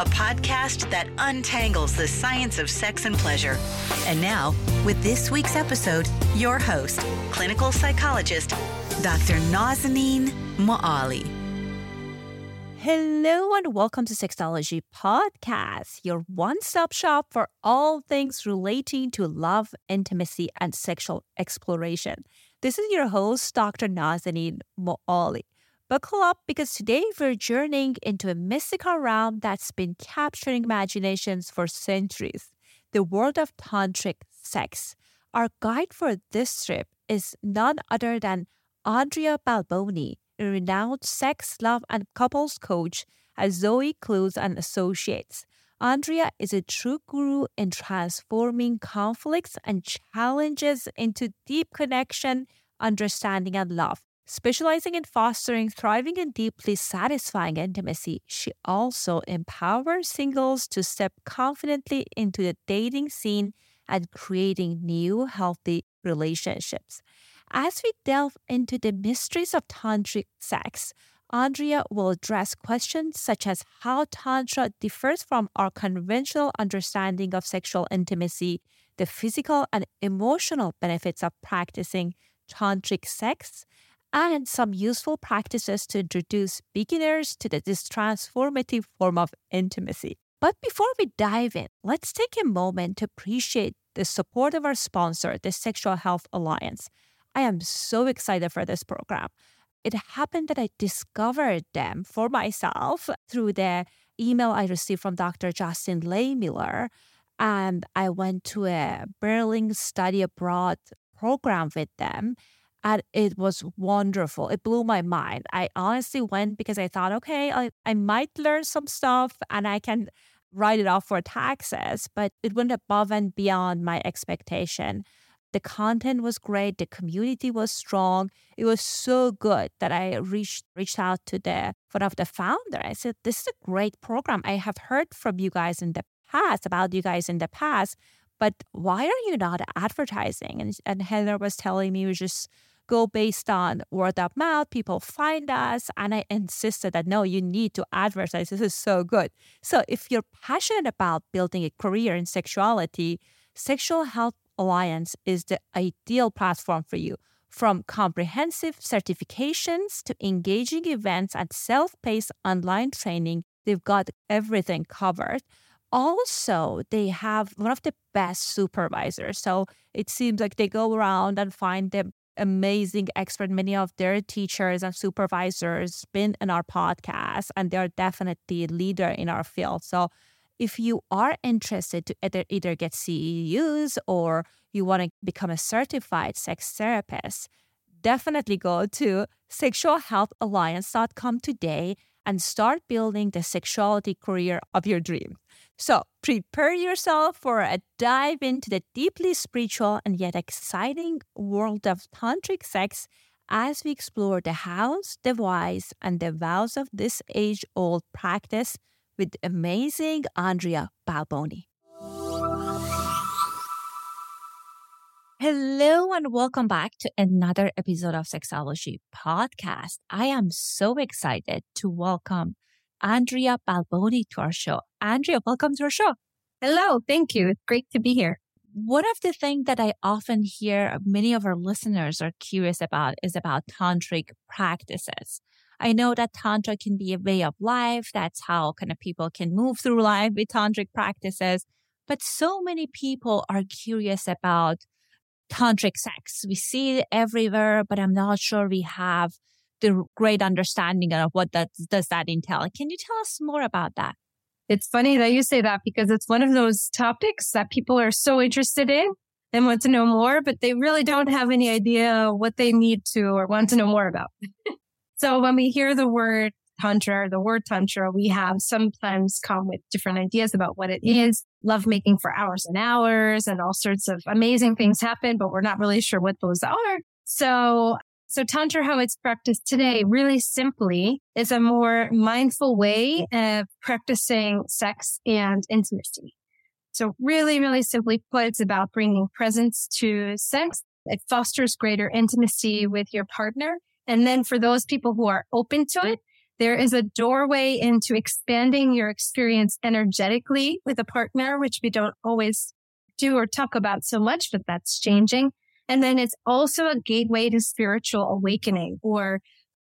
a podcast that untangles the science of sex and pleasure. And now, with this week's episode, your host, clinical psychologist, Dr. Nazanin Moali. Hello and welcome to Sexology Podcast, your one-stop shop for all things relating to love, intimacy, and sexual exploration. This is your host, Dr. Nazanin Moali. Buckle up because today we're journeying into a mystical realm that's been capturing imaginations for centuries the world of tantric sex. Our guide for this trip is none other than Andrea Balboni, a renowned sex, love, and couples coach at Zoe Clews and Associates. Andrea is a true guru in transforming conflicts and challenges into deep connection, understanding, and love. Specializing in fostering thriving and deeply satisfying intimacy, she also empowers singles to step confidently into the dating scene and creating new healthy relationships. As we delve into the mysteries of tantric sex, Andrea will address questions such as how Tantra differs from our conventional understanding of sexual intimacy, the physical and emotional benefits of practicing tantric sex, and some useful practices to introduce beginners to this transformative form of intimacy. But before we dive in, let's take a moment to appreciate the support of our sponsor, the Sexual Health Alliance. I am so excited for this program. It happened that I discovered them for myself through the email I received from Dr. Justin Lehmiller. And I went to a Berlin study abroad program with them and it was wonderful. It blew my mind. I honestly went because I thought, okay, I, I might learn some stuff and I can write it off for taxes, but it went above and beyond my expectation. The content was great. The community was strong. It was so good that I reached reached out to the one of the founder. I said, "This is a great program. I have heard from you guys in the past about you guys in the past, but why are you not advertising?" And and Heather was telling me, it was just go based on word of mouth. People find us. And I insisted that no, you need to advertise. This is so good. So if you're passionate about building a career in sexuality, Sexual Health Alliance is the ideal platform for you. From comprehensive certifications to engaging events and self paced online training, they've got everything covered also they have one of the best supervisors so it seems like they go around and find the amazing expert. Many of their teachers and supervisors been in our podcast, and they're definitely leader in our field. So if you are interested to either, either get CEUs or you want to become a certified sex therapist, definitely go to sexualhealthalliance.com today and start building the sexuality career of your dream. So, prepare yourself for a dive into the deeply spiritual and yet exciting world of tantric sex as we explore the hows, the whys, and the vows of this age old practice with amazing Andrea Balboni. Hello and welcome back to another episode of Sexology Podcast. I am so excited to welcome Andrea Balboni to our show. Andrea, welcome to our show. Hello, thank you. It's great to be here. One of the things that I often hear many of our listeners are curious about is about tantric practices. I know that tantra can be a way of life. That's how kind of people can move through life with tantric practices. But so many people are curious about tantric sex. We see it everywhere, but I'm not sure we have the great understanding of what that does that entail. Can you tell us more about that? It's funny that you say that because it's one of those topics that people are so interested in and want to know more, but they really don't have any idea what they need to or want to know more about. so when we hear the word tantra, the word tantra, we have sometimes come with different ideas about what it is. Love making for hours and hours and all sorts of amazing things happen, but we're not really sure what those are. So so Tantra, how it's practiced today, really simply is a more mindful way of practicing sex and intimacy. So really, really simply put, it's about bringing presence to sex. It fosters greater intimacy with your partner. And then for those people who are open to it, there is a doorway into expanding your experience energetically with a partner, which we don't always do or talk about so much, but that's changing. And then it's also a gateway to spiritual awakening or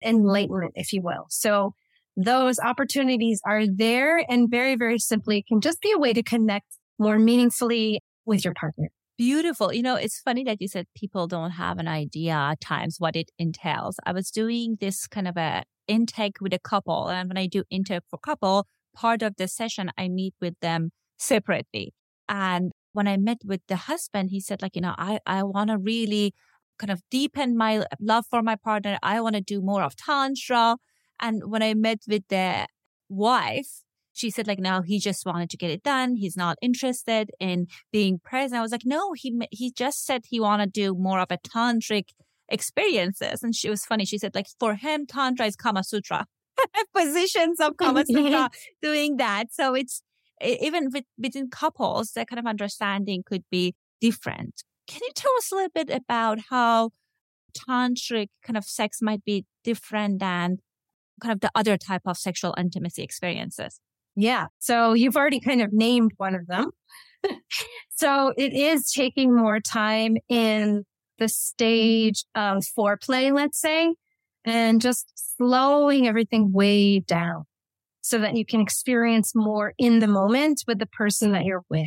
enlightenment, if you will. So those opportunities are there and very, very simply can just be a way to connect more meaningfully with your partner. Beautiful. You know, it's funny that you said people don't have an idea at times what it entails. I was doing this kind of a intake with a couple. And when I do intake for couple, part of the session, I meet with them separately. And when I met with the husband, he said, like, you know, I, I want to really kind of deepen my love for my partner. I want to do more of Tantra. And when I met with the wife, she said, like, no, he just wanted to get it done. He's not interested in being present. I was like, no, he, he just said he want to do more of a tantric experiences. And she was funny. She said, like, for him, Tantra is Kama Sutra. Positions of Kama Sutra doing that. So it's, even with, within couples, that kind of understanding could be different. Can you tell us a little bit about how tantric kind of sex might be different than kind of the other type of sexual intimacy experiences? Yeah. So you've already kind of named one of them. so it is taking more time in the stage of foreplay, let's say, and just slowing everything way down so that you can experience more in the moment with the person that you're with.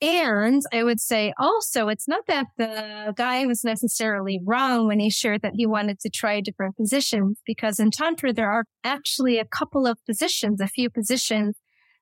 And I would say also, it's not that the guy was necessarily wrong when he shared that he wanted to try different positions, because in Tantra, there are actually a couple of positions, a few positions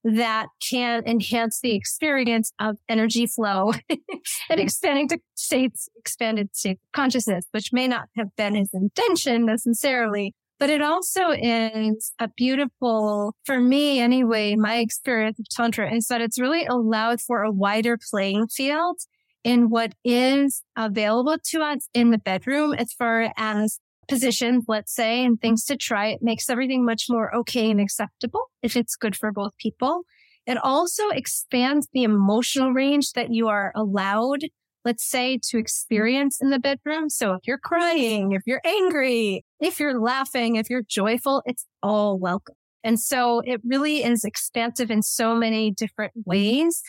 that can enhance the experience of energy flow and expanding to states, expanded state consciousness, which may not have been his intention necessarily, but it also is a beautiful, for me anyway, my experience of Tantra is that it's really allowed for a wider playing field in what is available to us in the bedroom as far as positions, let's say, and things to try. It makes everything much more okay and acceptable if it's good for both people. It also expands the emotional range that you are allowed let's say to experience in the bedroom. So if you're crying, if you're angry, if you're laughing, if you're joyful, it's all welcome. And so it really is expansive in so many different ways,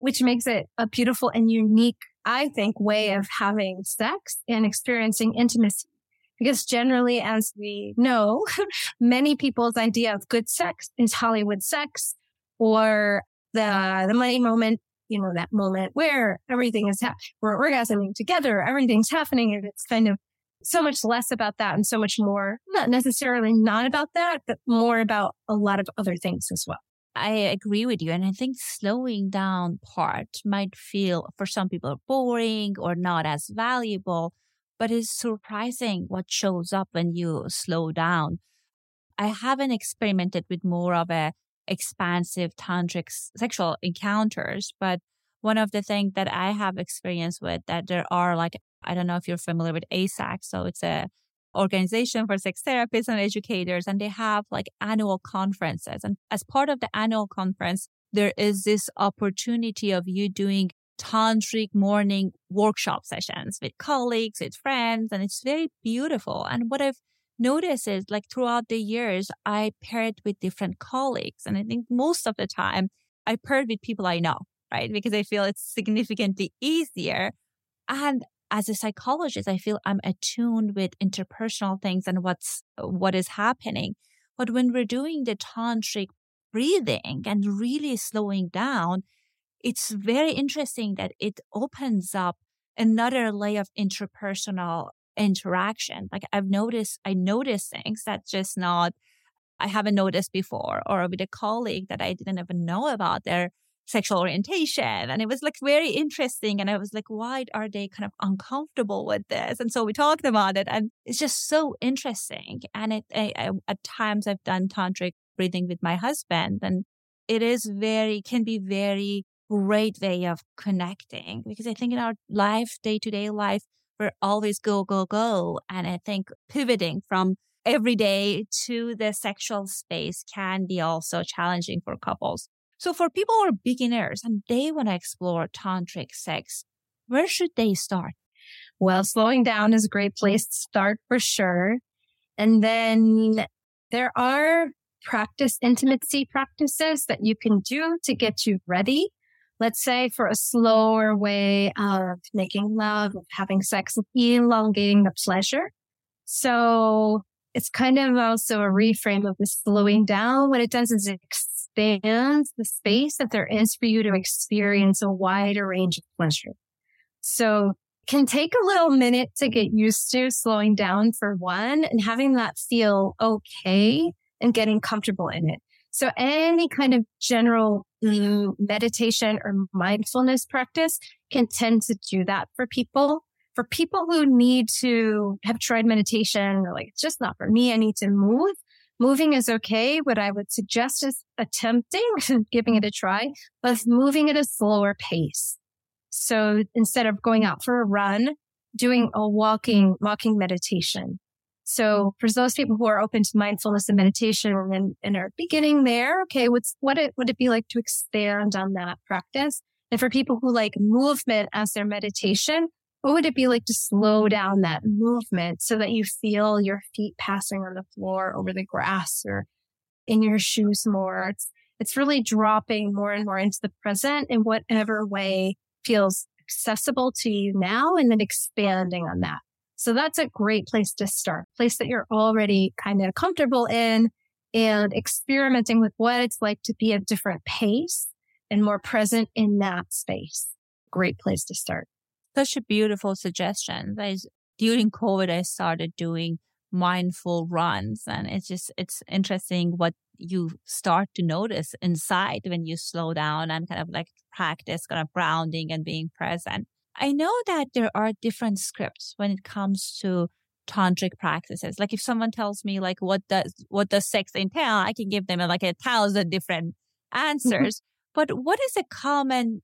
which makes it a beautiful and unique, I think, way of having sex and experiencing intimacy. Because generally, as we know, many people's idea of good sex is Hollywood sex or the, the money moment you know, that moment where everything is, ha- we're orgasming together, everything's happening. And it's kind of so much less about that and so much more, not necessarily not about that, but more about a lot of other things as well. I agree with you. And I think slowing down part might feel for some people boring or not as valuable, but it's surprising what shows up when you slow down. I haven't experimented with more of a expansive tantric sexual encounters, but one of the things that I have experience with that there are like I don't know if you're familiar with AASECT. so it's a organization for sex therapists and educators, and they have like annual conferences. And as part of the annual conference, there is this opportunity of you doing tantric morning workshop sessions with colleagues, with friends, and it's very beautiful. And what I've noticed is like throughout the years, I paired with different colleagues. And I think most of the time I paired with people I know, right? Because I feel it's significantly easier. And as a psychologist, I feel I'm attuned with interpersonal things and what's, what is happening. But when we're doing the tantric breathing and really slowing down, it's very interesting that it opens up another layer of interpersonal interaction. Like I've noticed, I notice things that just not, I haven't noticed before, or with a colleague that I didn't even know about their sexual orientation. And it was like very interesting. And I was like, why are they kind of uncomfortable with this? And so we talked about it and it's just so interesting. And it, I, I, at times I've done tantric breathing with my husband and it is very, can be very great way of connecting because I think in our life, day to day life, we're always go, go, go. And I think pivoting from every day to the sexual space can be also challenging for couples. So for people who are beginners and they want to explore tantric sex, where should they start? Well, slowing down is a great place to start for sure. And then there are practice intimacy practices that you can do to get you ready let's say for a slower way of making love, of having sex, elongating the pleasure. So it's kind of also a reframe of the slowing down. What it does is it expands the space that there is for you to experience a wider range of pleasure. So can take a little minute to get used to slowing down for one and having that feel okay and getting comfortable in it. So any kind of general mm, meditation or mindfulness practice can tend to do that for people. For people who need to have tried meditation or like, it's just not for me. I need to move. Moving is okay. What I would suggest is attempting, giving it a try, but moving at a slower pace. So instead of going out for a run, doing a walking, walking meditation so for those people who are open to mindfulness and meditation and, and are beginning there, okay, what's, what it, would it be like to expand on that practice? And for people who like movement as their meditation, what would it be like to slow down that movement so that you feel your feet passing on the floor over the grass or in your shoes more? It's, it's really dropping more and more into the present in whatever way feels accessible to you now and then expanding on that. So that's a great place to start, place that you're already kind of comfortable in and experimenting with what it's like to be at a different pace and more present in that space. Great place to start. Such a beautiful suggestion. During COVID, I started doing mindful runs and it's just, it's interesting what you start to notice inside when you slow down and kind of like practice kind of grounding and being present. I know that there are different scripts when it comes to tantric practices. Like if someone tells me like what does what does sex entail, I can give them like a thousand different mm-hmm. answers. But what is a common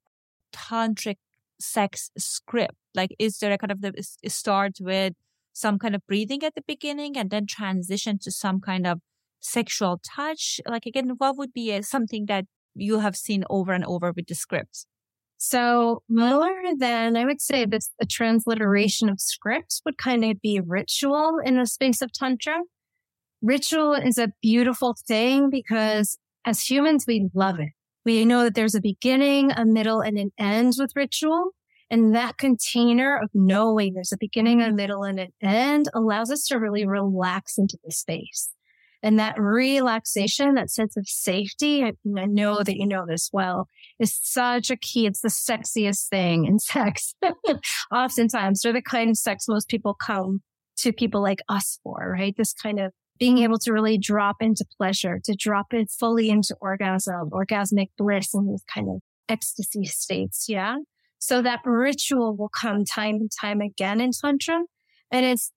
tantric sex script? Like is there a kind of the start with some kind of breathing at the beginning and then transition to some kind of sexual touch? Like again, what would be a, something that you have seen over and over with the scripts? So more than I would say this, a transliteration of script would kind of be ritual in the space of Tantra. Ritual is a beautiful thing because as humans, we love it. We know that there's a beginning, a middle, and an end with ritual. And that container of knowing there's a beginning, a middle, and an end allows us to really relax into the space. And that relaxation, that sense of safety, I, I know that you know this well, is such a key. It's the sexiest thing in sex. Oftentimes, they're the kind of sex most people come to people like us for, right? This kind of being able to really drop into pleasure, to drop it fully into orgasm, orgasmic bliss and these kind of ecstasy states. Yeah. So that ritual will come time and time again in Tantra. And it's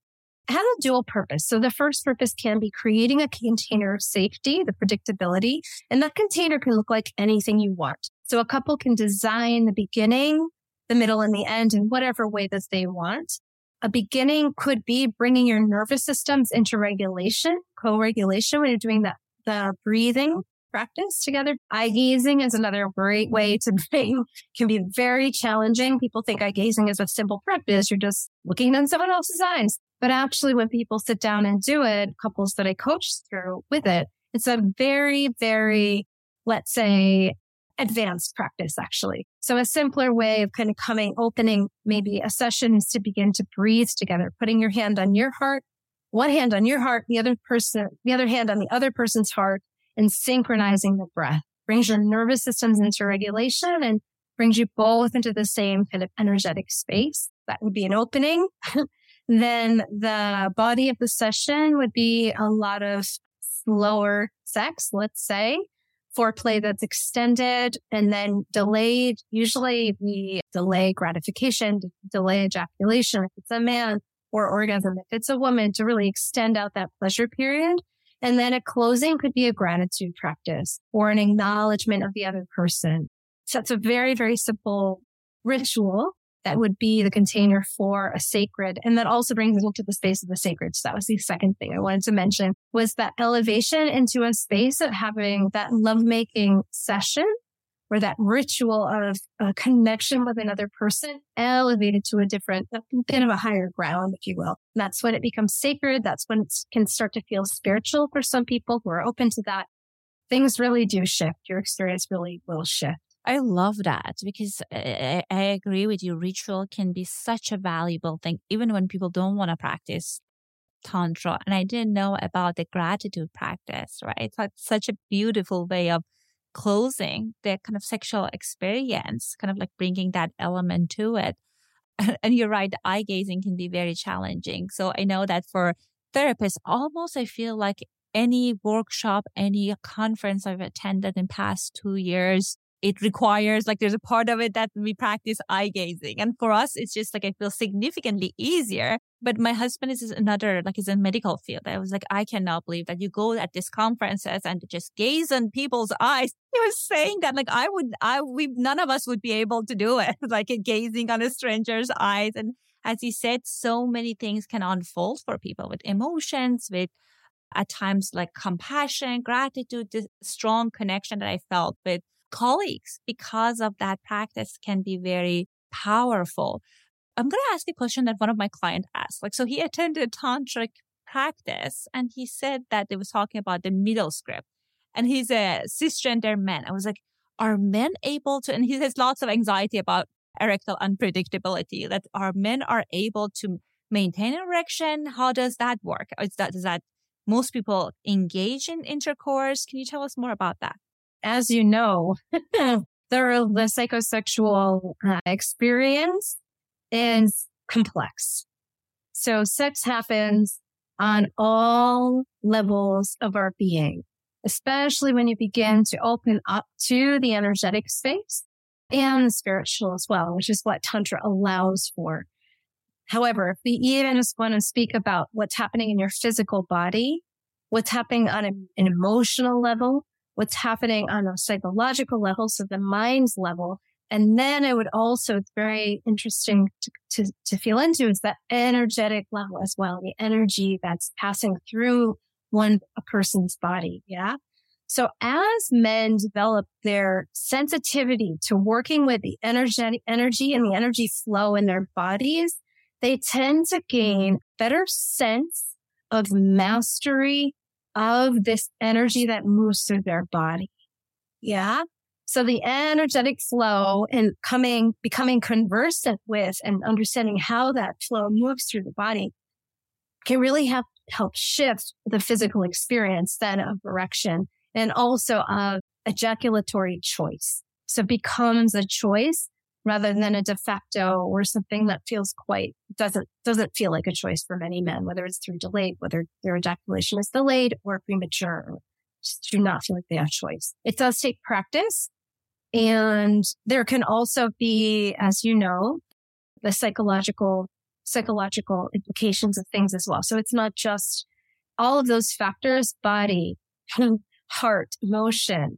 has a dual purpose. So the first purpose can be creating a container of safety, the predictability, and that container can look like anything you want. So a couple can design the beginning, the middle, and the end in whatever way that they want. A beginning could be bringing your nervous systems into regulation, co-regulation when you're doing the, the breathing practice together. Eye gazing is another great way to bring, can be very challenging. People think eye gazing is a simple practice. You're just looking in someone else's eyes. But actually, when people sit down and do it, couples that I coach through with it, it's a very, very, let's say, advanced practice, actually. So a simpler way of kind of coming, opening maybe a session is to begin to breathe together, putting your hand on your heart, one hand on your heart, the other person, the other hand on the other person's heart and synchronizing the breath brings your nervous systems into regulation and brings you both into the same kind of energetic space. That would be an opening. then the body of the session would be a lot of slower sex, let's say, foreplay mm-hmm. that's extended and then delayed. Usually we delay gratification, delay ejaculation if it's a man or orgasm if it's a woman to really extend out that pleasure period. And then a closing could be a gratitude practice or an acknowledgement of the other person. So it's a very, very simple ritual that would be the container for a sacred. And that also brings us into the space of the sacred. So that was the second thing I wanted to mention was that elevation into a space of having that lovemaking session or that ritual of a connection with another person elevated to a different, a bit of a higher ground, if you will. And that's when it becomes sacred. That's when it can start to feel spiritual for some people who are open to that. Things really do shift. Your experience really will shift. I love that because eh, I, I, agree with you. Ritual can be such a valuable thing, even when people don't want to practice Tantra. And I didn't know about the gratitude practice, right? Like such a beautiful way of closing the kind of sexual experience, kind of like bringing that element to it. And you're right, eye gazing can be very challenging. So I know that for therapists, almost I feel like any workshop, any conference I've attended in past two years, it requires like there's a part of it that we practice eye gazing. And for us, it's just like I feel significantly easier. But my husband is another, like he's in medical field. I was like, I cannot believe that you go at these conferences and just gaze on people's eyes. He was saying that like I would, I, we, none of us would be able to do it, like gazing on a stranger's eyes. And as he said, so many things can unfold for people with emotions, with at times like compassion, gratitude, this strong connection that I felt with colleagues because of that practice can be very powerful. I'm going to ask a question that one of my clients asked. Like, so he attended tantric practice and he said that they was talking about the middle script and he's a cisgender man. I was like, are men able to, and he has lots of anxiety about erectile unpredictability that our men are able to maintain erection. How does that work? Is that, does that most people engage in intercourse? Can you tell us more about that? As you know, the, the psychosexual uh, experience is complex. So sex happens on all levels of our being, especially when you begin to open up to the energetic space and the spiritual as well, which is what Tantra allows for. However, if we even just want to speak about what's happening in your physical body, what's happening on an emotional level, what's happening on a psychological level, so the mind's level. And then I would also, it's very interesting to, to, to feel into is that energetic level as well, the energy that's passing through one, a person's body. Yeah. So as men develop their sensitivity to working with the energetic energy and the energy flow in their bodies, they tend to gain mm-hmm. better sense of mastery of this energy that moves through their body. Yeah. So the energetic flow and coming, becoming conversant with and understanding how that flow moves through the body can really help, help shift the physical experience then of erection and also of ejaculatory choice. So it becomes a choice rather than a de facto or something that feels quite doesn't doesn't feel like a choice for many men, whether it's through delayed, whether their ejaculation is delayed or premature, just do not feel like they have choice. It does take practice. And there can also be, as you know, the psychological psychological implications of things as well. So it's not just all of those factors, body, heart, emotion,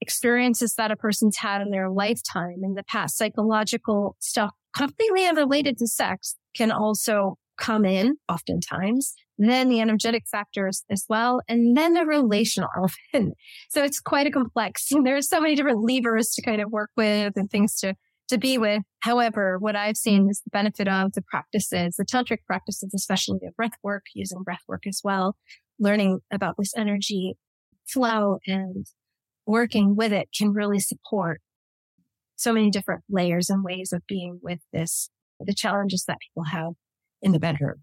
experiences that a person's had in their lifetime in the past, psychological stuff completely unrelated to sex can also come in oftentimes. Then the energetic factors as well. And then the relational element. So it's quite a complex. There are so many different levers to kind of work with and things to, to be with. However, what I've seen is the benefit of the practices, the tantric practices, especially the breath work, using breath work as well, learning about this energy flow and working with it can really support so many different layers and ways of being with this, the challenges that people have in the bedroom.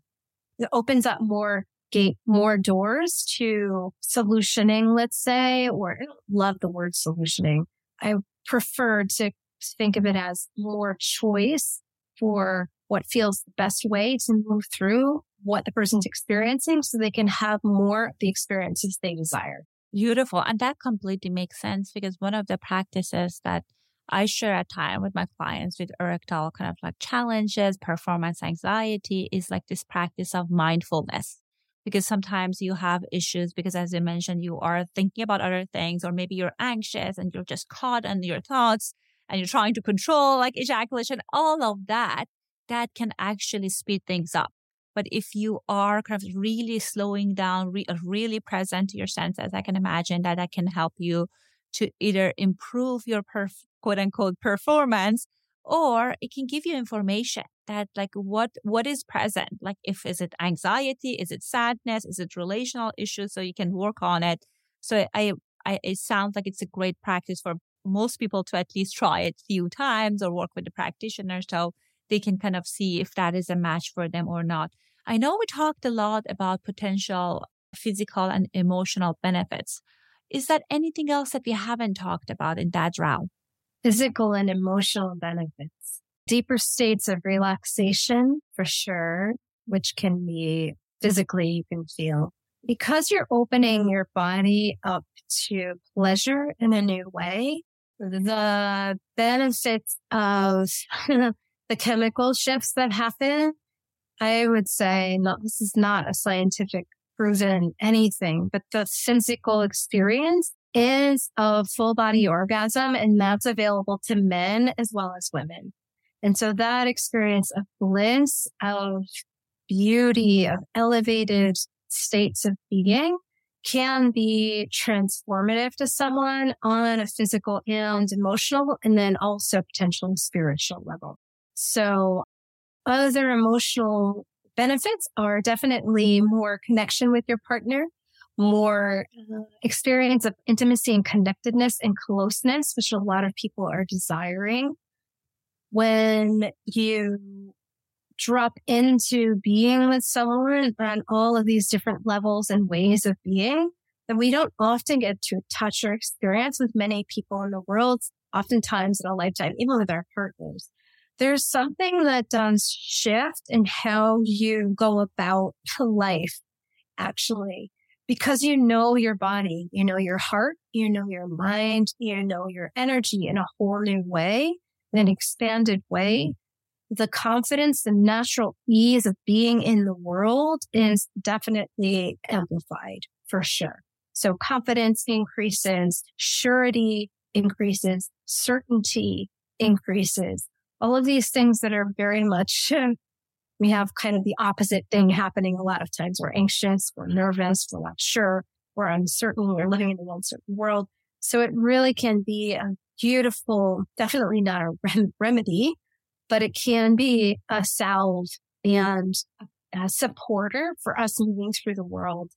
It opens up more gate, more doors to solutioning, let's say, or I love the word solutioning. I prefer to think of it as more choice for what feels the best way to move through what the person's experiencing so they can have more of the experiences they desire. Beautiful. And that completely makes sense because one of the practices that I share at time with my clients with erectile kind of like challenges, performance anxiety is like this practice of mindfulness. Because sometimes you have issues because as I mentioned, you are thinking about other things, or maybe you're anxious and you're just caught in your thoughts and you're trying to control like ejaculation, all of that, that can actually speed things up. But if you are kind of really slowing down, re- uh, really present to your senses, I can imagine that that can help you to either improve your perf- quote unquote performance or it can give you information that like what what is present. Like if is it anxiety? Is it sadness? Is it relational issues? So you can work on it. So i i it sounds like it's a great practice for most people to at least try it a few times or work with the practitioner so they can kind of see if that is a match for them or not i know we talked a lot about potential physical and emotional benefits is that anything else that we haven't talked about in that realm physical and emotional benefits. Deeper states of relaxation for sure, which can be physically you can feel because you're opening your body up to pleasure in a new way. The benefits of the chemical shifts that happen, I would say not, this is not a scientific proven anything, but the physical experience is a full body orgasm and that's available to men as well as women. And so that experience of bliss, of beauty, of elevated states of being can be transformative to someone on a physical and emotional and then also potentially spiritual level. So other emotional benefits are definitely more connection with your partner, more uh, experience of intimacy and connectedness and closeness, which a lot of people are desiring. When you drop into being with someone on all of these different levels and ways of being that we don't often get to touch or experience with many people in the world, oftentimes in a lifetime, even with our partners. There's something that does shift in how you go about life, actually because you know your body, you know your heart, you know your mind, you know your energy in a whole new way, in an expanded way. The confidence, the natural ease of being in the world is definitely amplified for sure. So confidence increases, surety increases, certainty increases. All of these things that are very much uh, we have kind of the opposite thing happening a lot of times. We're anxious, we're nervous, we're not sure, we're uncertain, we're living in an uncertain world. So it really can be a beautiful, definitely not a rem- remedy, but it can be a salve and a supporter for us moving through the world,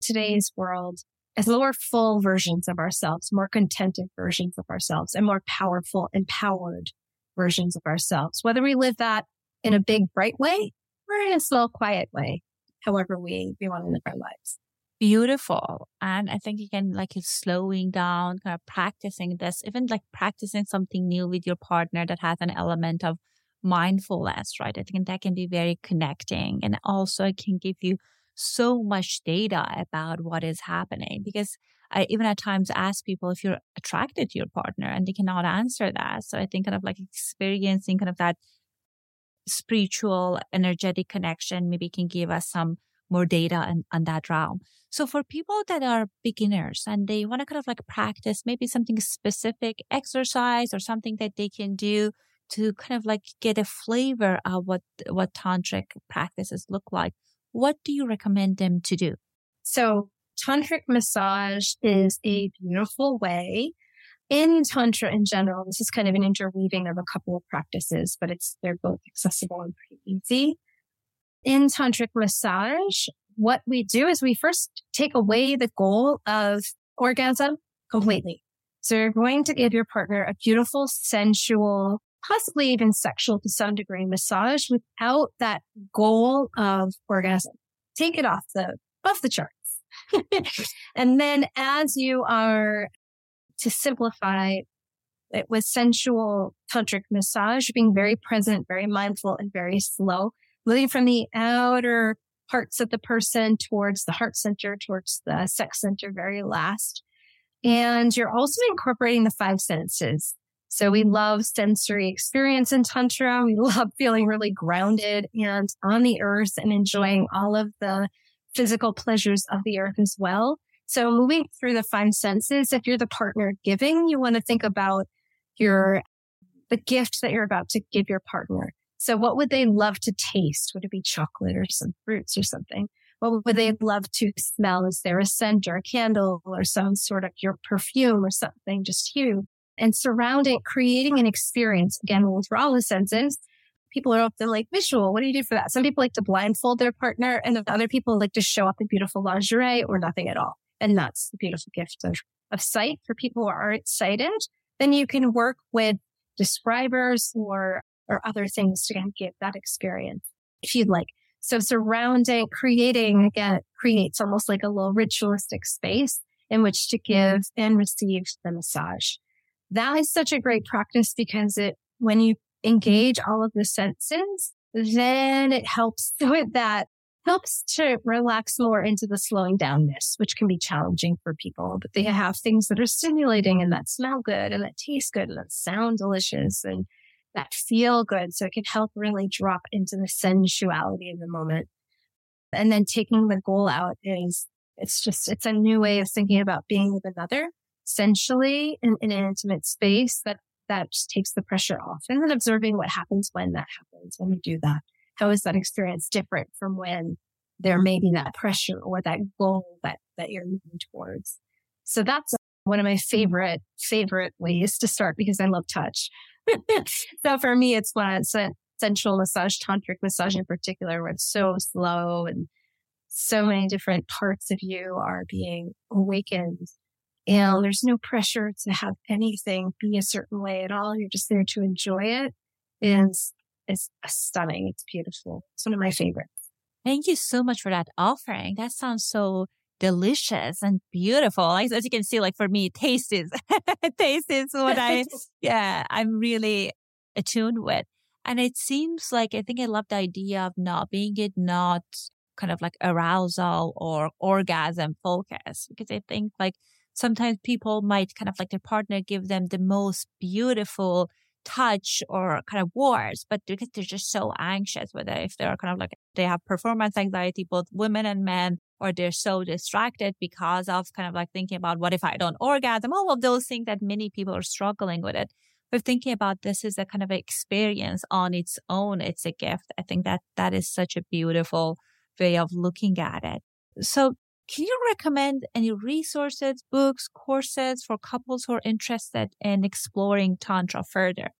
today's world, as more full versions of ourselves, more contented versions of ourselves, and more powerful, empowered versions of ourselves. Whether we live that in a big, bright way or in a slow, quiet way, however we, we want to live our lives. Beautiful. And I think again, like it's slowing down, kind of practicing this, even like practicing something new with your partner that has an element of mindfulness, right? I think that can be very connecting. And also it can give you so much data about what is happening because I even at times ask people if you're attracted to your partner and they cannot answer that. So I think kind of like experiencing kind of that spiritual, energetic connection. Maybe can give us some more data on, on that realm. So for people that are beginners and they want to kind of like practice maybe something specific exercise or something that they can do to kind of like get a flavor of what, what tantric practices look like, what do you recommend them to do? So tantric massage is a beautiful way in tantra in general. This is kind of an interweaving of a couple of practices, but it's, they're both accessible and pretty easy. In tantric massage, what we do is we first take away the goal of orgasm completely. So you're going to give your partner a beautiful, sensual, possibly even sexual to some degree massage without that goal of orgasm. Take it off the, off the charts. and then as you are to simplify it with sensual tantric massage, being very present, very mindful and very slow, moving from the outer parts of the person towards the heart center, towards the sex center, very last. And you're also incorporating the five senses. So we love sensory experience in Tantra. We love feeling really grounded and on the earth and enjoying all of the physical pleasures of the earth as well. So moving through the five senses, if you're the partner giving, you want to think about your, the gift that you're about to give your partner. So what would they love to taste? Would it be chocolate or some fruits or something? What would they love to smell? Is there a scent or a candle or some sort of your perfume or something? Just you and surrounding, creating an experience again with all the senses. People are often like visual. What do you do for that? Some people like to blindfold their partner and other people like to show up in beautiful lingerie or nothing at all. And that's the beautiful gift of, of sight for people who aren't sighted. Then you can work with describers or, or other things to give that experience if you'd like. So surrounding, creating again, creates almost like a little ritualistic space in which to give and receive the massage. That is such a great practice because it, when you engage all of the senses, then it helps with that helps to relax more into the slowing downness, which can be challenging for people, but they have things that are stimulating and that smell good and that taste good and that sound delicious and that feel good. So it can help really drop into the sensuality of the moment. And then taking the goal out is, it's just, it's a new way of thinking about being with another sensually in, in an intimate space that, that takes the pressure off and then observing what happens when that happens, when you do that how is that experience different from when there may be that pressure or that goal that, that you're moving towards? So that's one of my favorite, favorite ways to start because I love touch. so for me, it's when it's a sensual massage, tantric massage in particular, where it's so slow and so many different parts of you are being awakened. And there's no pressure to have anything be a certain way at all. You're just there to enjoy it. And is stunning. It's beautiful. It's one of my favorites. Thank you so much for that offering. That sounds so delicious and beautiful. As, as you can see, like for me, taste is, taste is what I, yeah, I'm really attuned with. And it seems like, I think I love the idea of not being it not kind of like arousal or orgasm focus because I think like sometimes people might kind of like their partner give them the most beautiful touch or kind of words, but because they're just so anxious, whether if they're kind of like they have performance anxiety, both women and men, or they're so distracted because of kind of like thinking about what if I don't orgasm, all of those things that many people are struggling with it. But thinking about this is a kind of experience on its own. It's a gift. I think that that is such a beautiful way of looking at it. So can you recommend any resources, books, courses for couples who are interested in exploring Tantra further?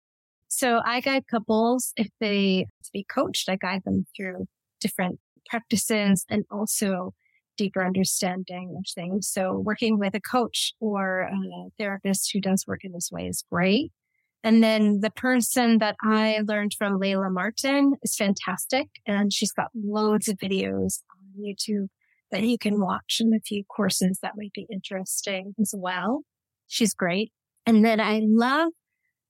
So I guide couples if they to be coached, I guide them through different practices and also deeper understanding of things. So working with a coach or a therapist who does work in this way is great. And then the person that I learned from Layla Martin is fantastic. And she's got loads of videos on YouTube that you can watch and a few courses that might be interesting as well. She's great. And then I love,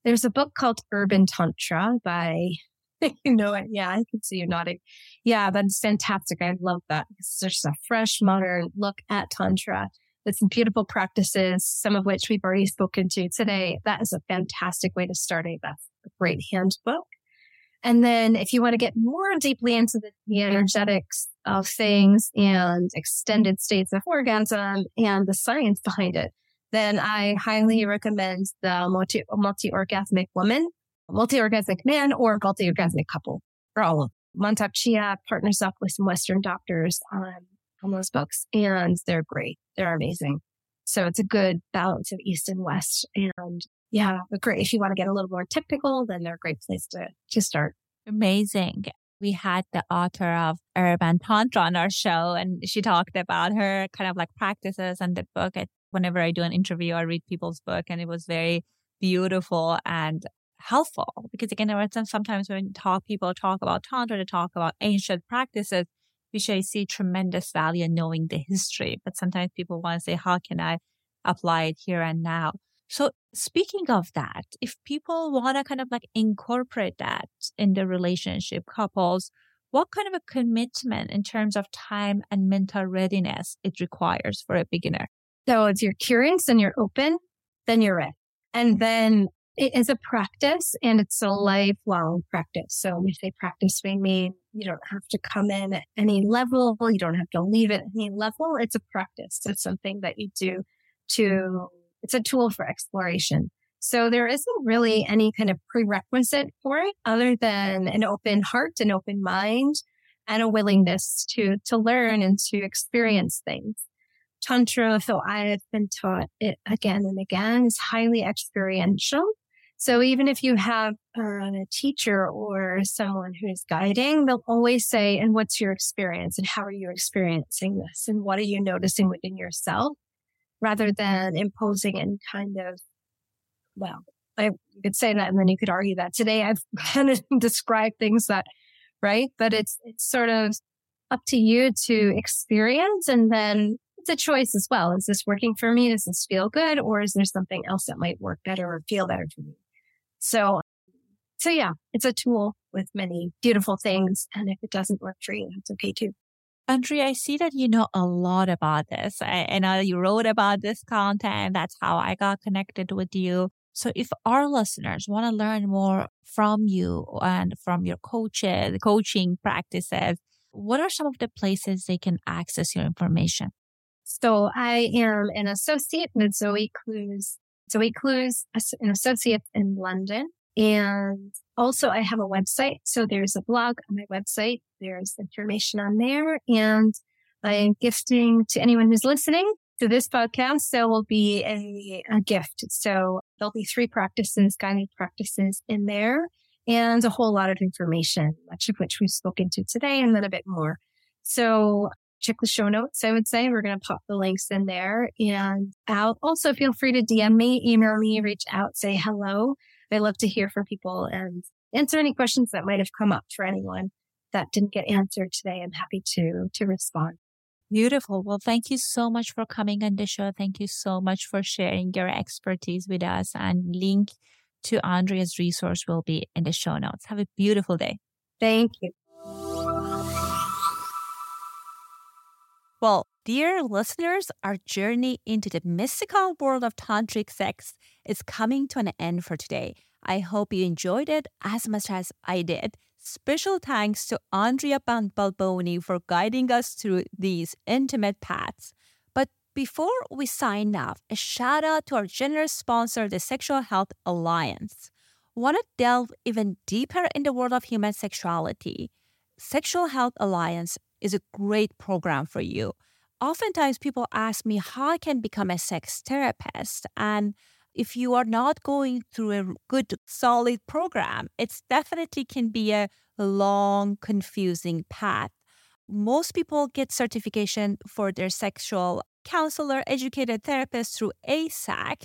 there's a book called Urban Tantra by, you know it. Yeah, I can see you nodding. Yeah, that's fantastic. I love that. It's just a fresh, modern look at Tantra with some beautiful practices, some of which we've already spoken to today. That is a fantastic way to start a, that's a great handbook. And then if you want to get more deeply into the, the energetics of things and extended states of orgasm and the science behind it, then I highly recommend the multi, multi-orgasmic woman, multi-orgasmic man, or multi-orgasmic couple for all of them. Mantak Chia partners up with some Western doctors on, on those books and they're great. They're amazing. So it's a good balance of East and West. And yeah, great. If you want to get a little more technical, then they're a great place to, to start. Amazing. We had the author of Urban Tantra on our show and she talked about her kind of like practices and the book. whenever I do an interview, I read people's book and it was very beautiful and helpful because again, there are sometimes when talk, people talk about Tantra, to talk about ancient practices, which I see tremendous value in knowing the history. But sometimes people want to say, how can I apply it here and now? So speaking of that, if people want to kind of like incorporate that in the relationship couples, what kind of a commitment in terms of time and mental readiness it requires for a beginner? So if you're curious and you're open, then you're in. And then it is a practice and it's a lifelong practice. So when we say practice, we mean you don't have to come in at any level. You don't have to leave at any level. It's a practice. It's something that you do to, it's a tool for exploration. So there isn't really mm. any kind of prerequisite for it other than an open heart, an open mind, and a willingness to, to learn and to experience things. Tantra, though I have been taught it again and again, is highly experiential. So even if you have a teacher or someone who's guiding, they'll always say, and what's your experience and how are you experiencing this? And what are you noticing within yourself rather mm-hmm. than imposing and kind of, well, I could say that and then you could argue that today I've kind of described things that, right? But it's, it's sort of up to you to experience and then it's a choice as well. Is this working for me? Does this feel good? Or is there something else that might work better or feel better for me? So, so yeah, it's a tool with many beautiful things. And if it doesn't work for you, that's okay too. Andrea, I see that you know a lot about this. I, I know you wrote about this content. That's how I got connected with you. So if our listeners want to learn more from you and from your coaches, coaching practices, what are some of the places they can access your information? So I am an associate with Zoë Clews Zoë Clews, an associate in London. And also I have a website. So there's a blog on my website. There's information on there and I am gifting to anyone who's listening to this podcast. There will be a, a gift. So there'll be three practices, guided practices in there and a whole lot of information, much of which we've spoken to today and then a bit more. So check the show notes, I would say. We're going to pop the links in there. And I'll also feel free to DM me, email me, reach out, say hello. I love to hear from people and answer any questions that might have come up for anyone that didn't get answered today. I'm happy to, to respond. Beautiful. Well, thank you so much for coming on the show. Thank you so much for sharing your expertise with us and link to Andrea's resource will be in the show notes. Have a beautiful day. Thank you. Well, dear listeners, our journey into the mystical world of tantric sex is coming to an end for today. I hope you enjoyed it as much as I did. Special thanks to Andrea Balboni for guiding us through these intimate paths. But before we sign off, a shout out to our generous sponsor, the Sexual Health Alliance. Want to delve even deeper in the world of human sexuality? Sexual Health Alliance is a great program for you. Oftentimes, people ask me how I can become a sex therapist. And if you are not going through a good, solid program, it's definitely can be a long, confusing path. Most people get certification for their sexual counselor, educated therapist through AASECT,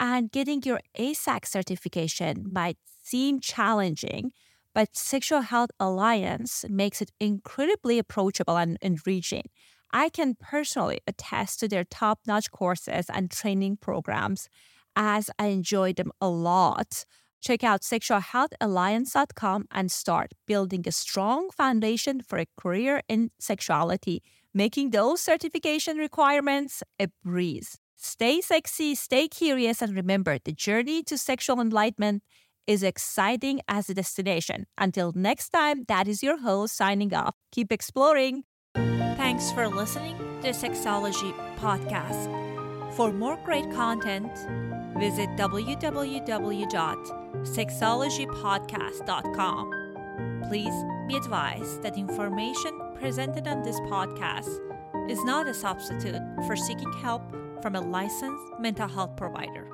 and getting your AASECT certification might seem challenging but Sexual Health Alliance makes it incredibly approachable and enriching. I can personally attest to their top notch courses and training programs as I enjoy them a lot. Check out sexualhealthalliance.com and start building a strong foundation for a career in sexuality, making those certification requirements a breeze. Stay sexy, stay curious, and remember the journey to sexual enlightenment is exciting as a destination. Until next time, that is your host signing off. Keep exploring. Thanks for listening to Sexology Podcast. For more great content, visit www.sexologypodcast.com. Please be advised that information presented on this podcast is not a substitute for seeking help from a licensed mental health provider.